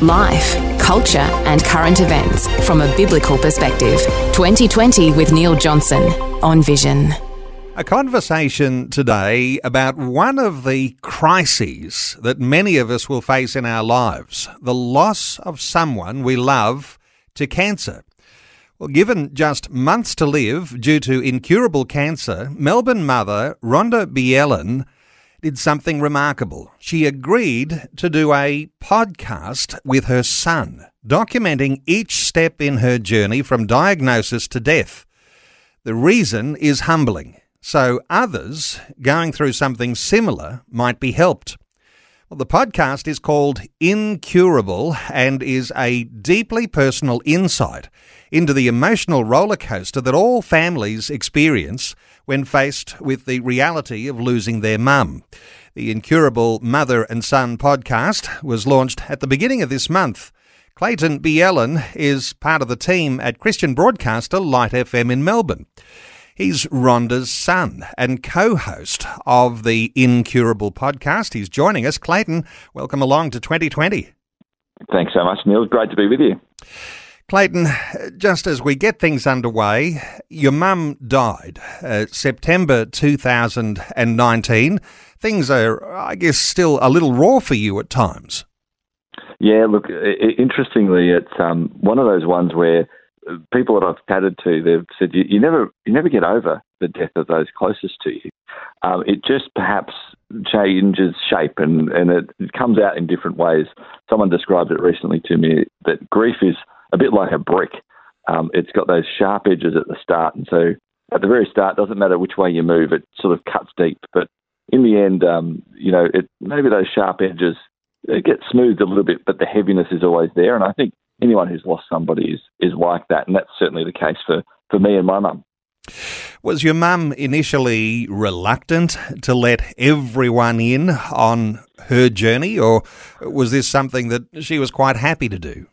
Life, culture, and current events from a biblical perspective. 2020 with Neil Johnson on Vision. A conversation today about one of the crises that many of us will face in our lives the loss of someone we love to cancer. Well, given just months to live due to incurable cancer, Melbourne mother Rhonda Bjelan did something remarkable. She agreed to do a podcast with her son, documenting each step in her journey from diagnosis to death. The reason is humbling, so others going through something similar might be helped. Well, the podcast is called Incurable and is a deeply personal insight into the emotional roller coaster that all families experience when faced with the reality of losing their mum. The Incurable Mother and Son podcast was launched at the beginning of this month. Clayton Bjelan is part of the team at Christian broadcaster Light FM in Melbourne. He's Rhonda's son and co host of the Incurable podcast. He's joining us. Clayton, welcome along to 2020. Thanks so much, Neil. Great to be with you. Clayton, just as we get things underway, your mum died uh, September 2019. Things are, I guess, still a little raw for you at times. Yeah, look, it, interestingly, it's um, one of those ones where people that I've chatted to, they've said you, you, never you never get over the death of those closest to you. Um, it just perhaps changes shape and, and it, it comes out in different ways. Someone described it recently to me that grief is – a bit like a brick. Um, it's got those sharp edges at the start, and so at the very start, doesn't matter which way you move, it sort of cuts deep. But in the end, um, you know, it maybe those sharp edges get smoothed a little bit, but the heaviness is always there. And I think anyone who's lost somebody is is like that, and that's certainly the case for for me and my mum. Was your mum initially reluctant to let everyone in on her journey, or was this something that she was quite happy to do?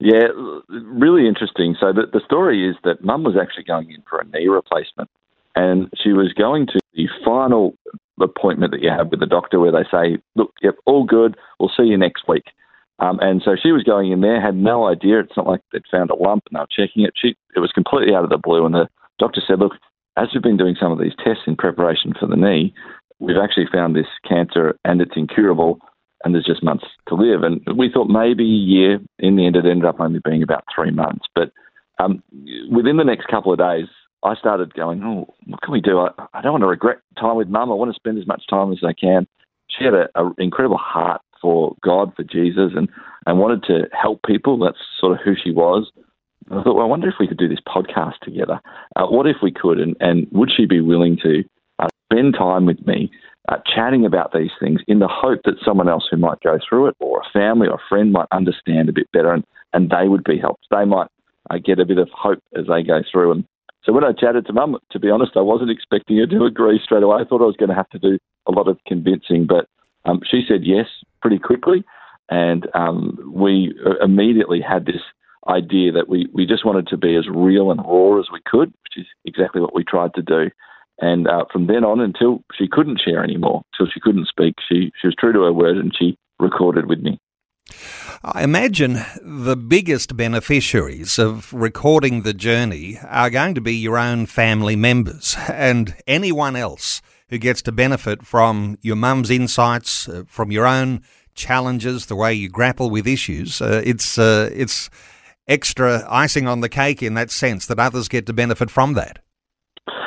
Yeah, really interesting. So the, the story is that mum was actually going in for a knee replacement and she was going to the final appointment that you have with the doctor where they say, look, yep, all good, we'll see you next week. Um, and so she was going in there, had no idea. It's not like they'd found a lump and they were checking it. She, it was completely out of the blue. And the doctor said, look, as we've been doing some of these tests in preparation for the knee, we've actually found this cancer and it's incurable and there's just months to live. And we thought maybe a year. In the end, it ended up only being about three months. But um, within the next couple of days, I started going, oh, what can we do? I, I don't want to regret time with mum. I want to spend as much time as I can. She had an incredible heart for God, for Jesus, and, and wanted to help people. That's sort of who she was. I thought, well, I wonder if we could do this podcast together. Uh, what if we could? And, and would she be willing to uh, spend time with me uh, chatting about these things in the hope that someone else who might go through it or a family or a friend might understand a bit better and, and they would be helped. They might uh, get a bit of hope as they go through. And so when I chatted to mum, to be honest, I wasn't expecting her to agree straight away. I thought I was going to have to do a lot of convincing, but um, she said yes pretty quickly. And um, we uh, immediately had this idea that we, we just wanted to be as real and raw as we could, which is exactly what we tried to do. And uh, from then on, until she couldn't share anymore, until she couldn't speak, she, she was true to her word and she recorded with me. I imagine the biggest beneficiaries of recording the journey are going to be your own family members and anyone else who gets to benefit from your mum's insights, uh, from your own challenges, the way you grapple with issues. Uh, it's uh, it's extra icing on the cake in that sense that others get to benefit from that.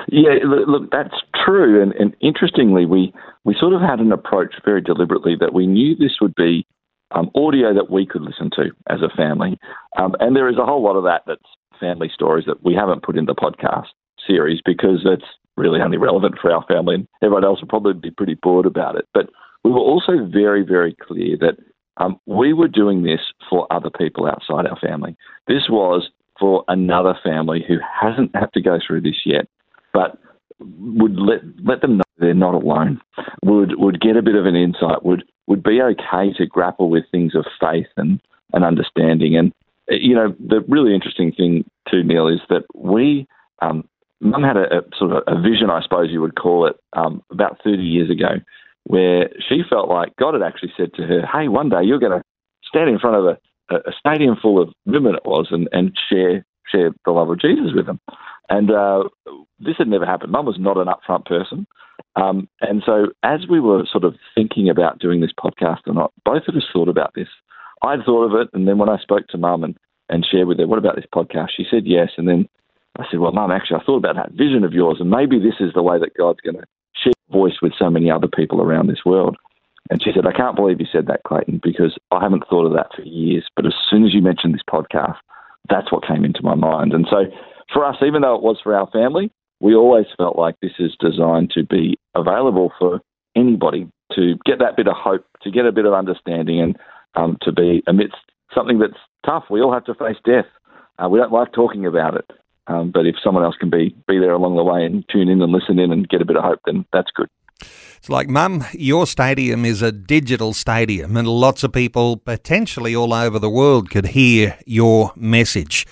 Yeah, look, that's true. And, and interestingly, we, we sort of had an approach very deliberately that we knew this would be um, audio that we could listen to as a family. Um, and there is a whole lot of that that's family stories that we haven't put in the podcast series because it's really only relevant for our family and everyone else would probably be pretty bored about it. But we were also very, very clear that um, we were doing this for other people outside our family. This was for another family who hasn't had to go through this yet, but would let let them know they're not alone. Would would get a bit of an insight. Would would be okay to grapple with things of faith and, and understanding. And you know, the really interesting thing too, Neil, is that we um, Mum had a, a, sort of a vision, I suppose you would call it, um, about 30 years ago, where she felt like God had actually said to her, "Hey, one day you're going to stand in front of a, a stadium full of women, it was, and, and share share the love of Jesus with them." And uh, this had never happened. Mum was not an upfront person, um, and so as we were sort of thinking about doing this podcast or not, both of us thought about this. I'd thought of it, and then when I spoke to Mum and and shared with her, "What about this podcast?" She said yes, and then I said, "Well, Mum, actually, I thought about that vision of yours, and maybe this is the way that God's going to share voice with so many other people around this world." And she said, I can't believe you said that, Clayton, because I haven't thought of that for years. But as soon as you mentioned this podcast, that's what came into my mind. And so for us, even though it was for our family, we always felt like this is designed to be available for anybody to get that bit of hope, to get a bit of understanding, and um, to be amidst something that's tough. We all have to face death. Uh, we don't like talking about it. Um, but if someone else can be, be there along the way and tune in and listen in and get a bit of hope, then that's good. It's like, Mum, your stadium is a digital stadium, and lots of people potentially all over the world could hear your message.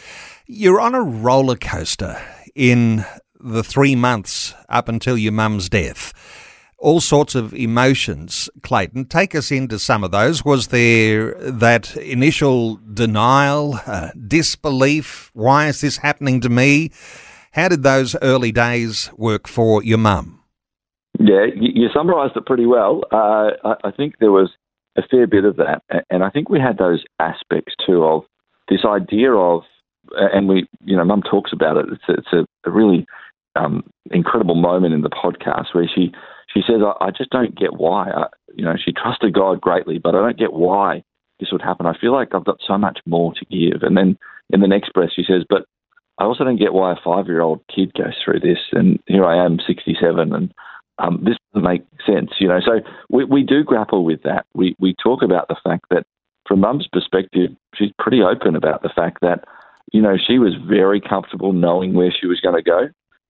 You're on a roller coaster in the three months up until your mum's death. All sorts of emotions, Clayton. Take us into some of those. Was there that initial denial, uh, disbelief? Why is this happening to me? How did those early days work for your mum? Yeah, you, you summarised it pretty well. Uh, I, I, think there was a fair bit of that, and I think we had those aspects too of this idea of, and we, you know, Mum talks about it. It's a, it's a, really um, incredible moment in the podcast where she she says, I, I just don't get why." I, you know, she trusted God greatly, but I don't get why this would happen. I feel like I've got so much more to give. And then in the next breath, she says, "But I also don't get why a five year old kid goes through this, and here I am, 67, and um, this doesn't make sense, you know. So we, we do grapple with that. We we talk about the fact that, from Mum's perspective, she's pretty open about the fact that, you know, she was very comfortable knowing where she was going to go.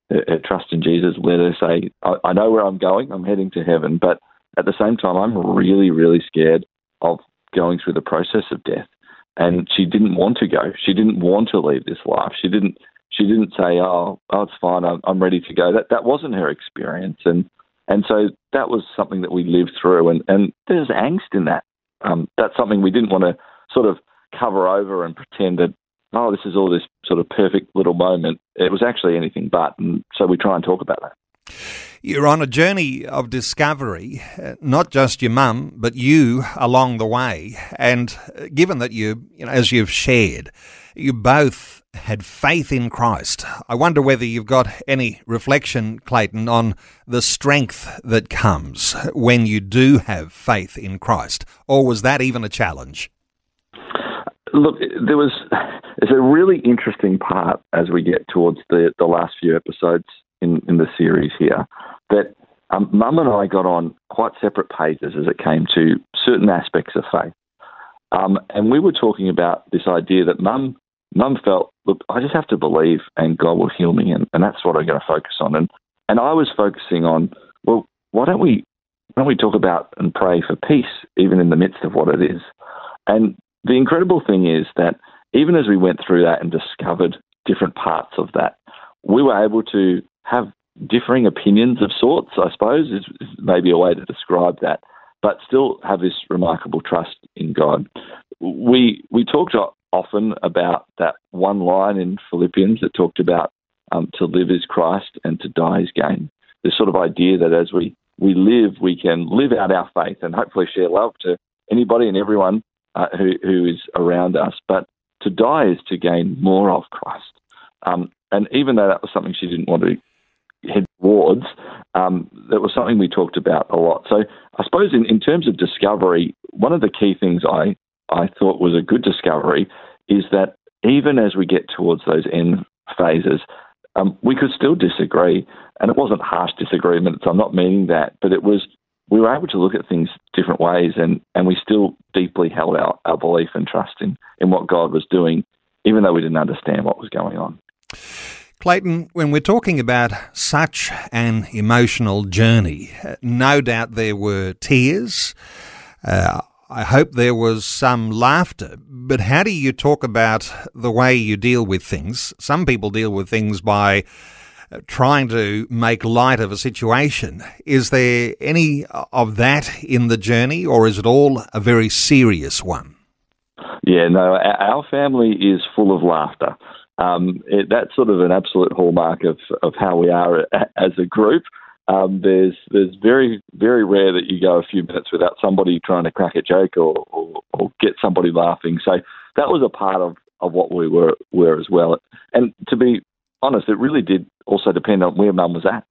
Her, her, trust in Jesus let her say, I, I know where I'm going. I'm heading to heaven, but at the same time, I'm really really scared of going through the process of death. And she didn't want to go. She didn't want to leave this life. She didn't she didn't say, "Oh, oh, it's fine. I'm, I'm ready to go." That that wasn't her experience, and and so that was something that we lived through, and, and there's angst in that. Um, that's something we didn't want to sort of cover over and pretend that, oh, this is all this sort of perfect little moment. It was actually anything but, and so we try and talk about that. You're on a journey of discovery, not just your mum, but you along the way. And given that you, you know, as you've shared, you both had faith in Christ. I wonder whether you've got any reflection, Clayton, on the strength that comes when you do have faith in Christ, or was that even a challenge? Look, there was. It's a really interesting part as we get towards the, the last few episodes in, in the series here that um, Mum and I got on quite separate pages as it came to certain aspects of faith. Um, and we were talking about this idea that Mum Mum felt, look, I just have to believe and God will heal me, and, and that's what I'm going to focus on. And and I was focusing on, well, why don't we why don't we talk about and pray for peace even in the midst of what it is? And the incredible thing is that even as we went through that and discovered different parts of that, we were able to have differing opinions of sorts, I suppose, is, is maybe a way to describe that, but still have this remarkable trust in God. We we talked often about that one line in Philippians that talked about um, to live is Christ and to die is gain. This sort of idea that as we, we live, we can live out our faith and hopefully share love to anybody and everyone uh, who, who is around us. But to die is to gain more of Christ. Um, and even though that was something she didn't want to head towards, um, that was something we talked about a lot. So I suppose in, in terms of discovery, one of the key things I I thought was a good discovery is that even as we get towards those end phases, um, we could still disagree. And it wasn't harsh disagreements, I'm not meaning that, but it was we were able to look at things different ways and, and we still deeply held our, our belief and trust in, in what God was doing even though we didn't understand what was going on. Clayton, when we're talking about such an emotional journey, no doubt there were tears. Uh, I hope there was some laughter, but how do you talk about the way you deal with things? Some people deal with things by trying to make light of a situation. Is there any of that in the journey, or is it all a very serious one? Yeah, no, our family is full of laughter. Um, it, that's sort of an absolute hallmark of, of how we are as a group. Um, there's there's very very rare that you go a few minutes without somebody trying to crack a joke or, or, or get somebody laughing. So that was a part of, of what we were were as well. And to be honest, it really did also depend on where Mum was at.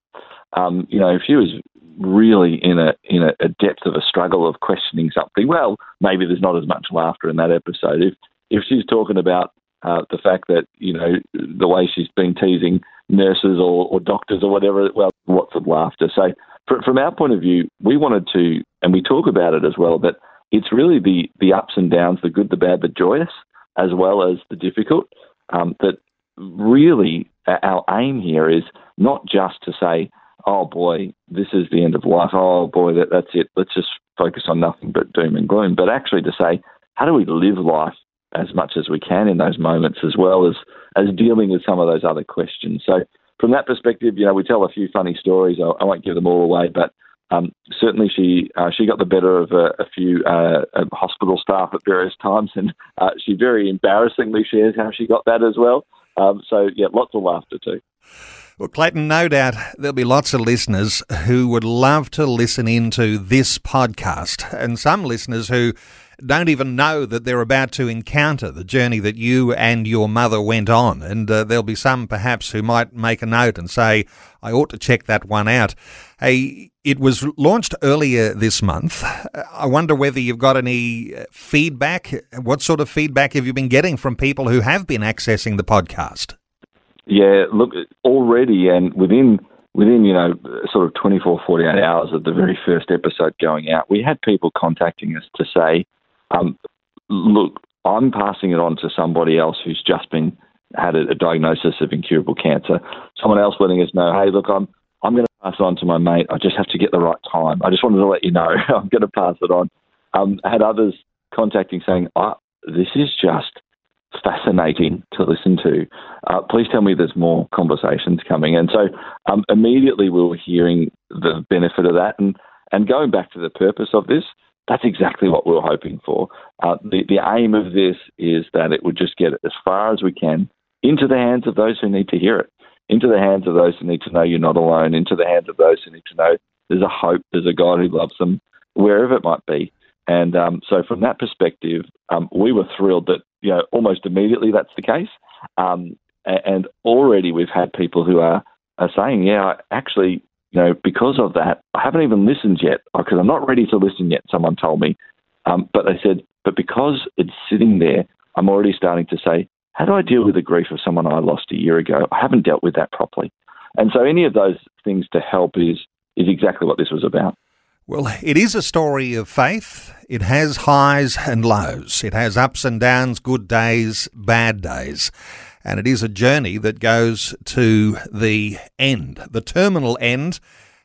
Um, you know, if she was really in a in a, a, depth of a struggle of questioning something, well, maybe there's not as much laughter in that episode. If if she's talking about uh, the fact that you know the way she's been teasing nurses or, or doctors or whatever. Well, lots of laughter. So for, from our point of view, we wanted to, and we talk about it as well. But it's really the the ups and downs, the good, the bad, the joyous, as well as the difficult. Um, that really our aim here is not just to say, "Oh boy, this is the end of life." Oh boy, that, that's it. Let's just focus on nothing but doom and gloom. But actually, to say, how do we live life as much as we can in those moments, as well as as dealing with some of those other questions. So from that perspective, you know, we tell a few funny stories. I, I won't give them all away, but um, certainly she uh, she got the better of a, a few uh, hospital staff at various times, and uh, she very embarrassingly shares how she got that as well. Um, so yeah, lots of laughter too. Well, Clayton, no doubt there'll be lots of listeners who would love to listen into this podcast, and some listeners who don't even know that they're about to encounter the journey that you and your mother went on. And uh, there'll be some perhaps who might make a note and say, I ought to check that one out. Hey, it was launched earlier this month. I wonder whether you've got any uh, feedback. What sort of feedback have you been getting from people who have been accessing the podcast? Yeah, look, already and within within you know sort of 24 48 hours of the very first episode going out we had people contacting us to say um, look, I'm passing it on to somebody else who's just been had a, a, diagnosis of incurable cancer. Someone else letting us know, hey, look, I'm I'm going to pass it on to my mate. I just have to get the right time. I just wanted to let you know I'm going to pass it on. Um, had others contacting saying, oh, this is just fascinating to listen to. Uh, please tell me there's more conversations coming. And so um, immediately we were hearing the benefit of that. And, and going back to the purpose of this, that's exactly what we are hoping for. Uh, the, the aim of this is that it would just get as far as we can into the hands of those who need to hear it, into the hands of those who need to know you're not alone, into the hands of those who need to know there's a hope, there's a God who loves them, wherever it might be. And um, so, from that perspective, um, we were thrilled that you know almost immediately that's the case. Um, and already we've had people who are, are saying, yeah, actually, you know, because of that, I haven't even listened yet because I'm not ready to listen yet. Someone told me, um, but they said, but because it's sitting there, I'm already starting to say, how do I deal with the grief of someone I lost a year ago? I haven't dealt with that properly, and so any of those things to help is is exactly what this was about. Well, it is a story of faith. It has highs and lows. It has ups and downs, good days, bad days and it is a journey that goes to the end, the terminal end.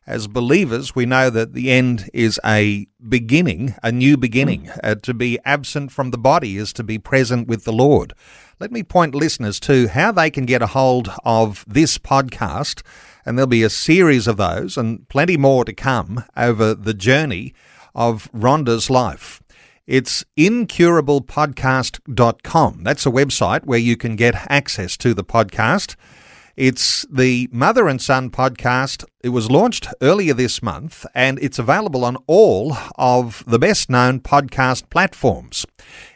As believers, we know that the end is a beginning, a new beginning. Uh, to be absent from the body is to be present with the Lord. Let me point listeners to how they can get a hold of this podcast, and there'll be a series of those and plenty more to come over the journey of Rhonda's life. It's incurablepodcast.com. That's a website where you can get access to the podcast. It's the Mother and Son podcast. It was launched earlier this month and it's available on all of the best known podcast platforms.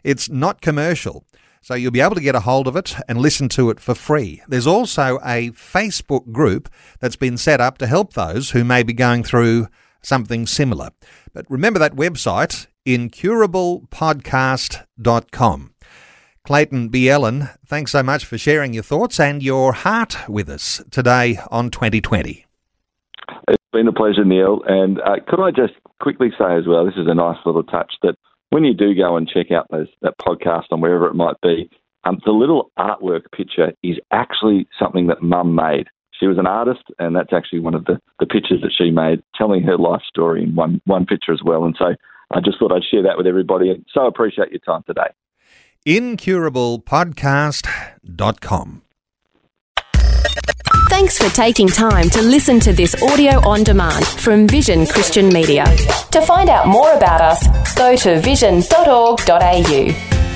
It's not commercial, so you'll be able to get a hold of it and listen to it for free. There's also a Facebook group that's been set up to help those who may be going through something similar. But remember that website, incurablepodcast.com. Clayton Bjelan, thanks so much for sharing your thoughts and your heart with us today on 2020. It's been a pleasure, Neil. And uh, could I just quickly say as well, this is a nice little touch that when you do go and check out those, that podcast on wherever it might be, um, the little artwork picture is actually something that Mum made. She was an artist, and that's actually one of the, the pictures that she made, telling her life story in one, one picture as well. And so I just thought I'd share that with everybody, and so appreciate your time today. IncurablePodcast.com. Thanks for taking time to listen to this audio on demand from Vision Christian Media. To find out more about us, go to vision.org.au.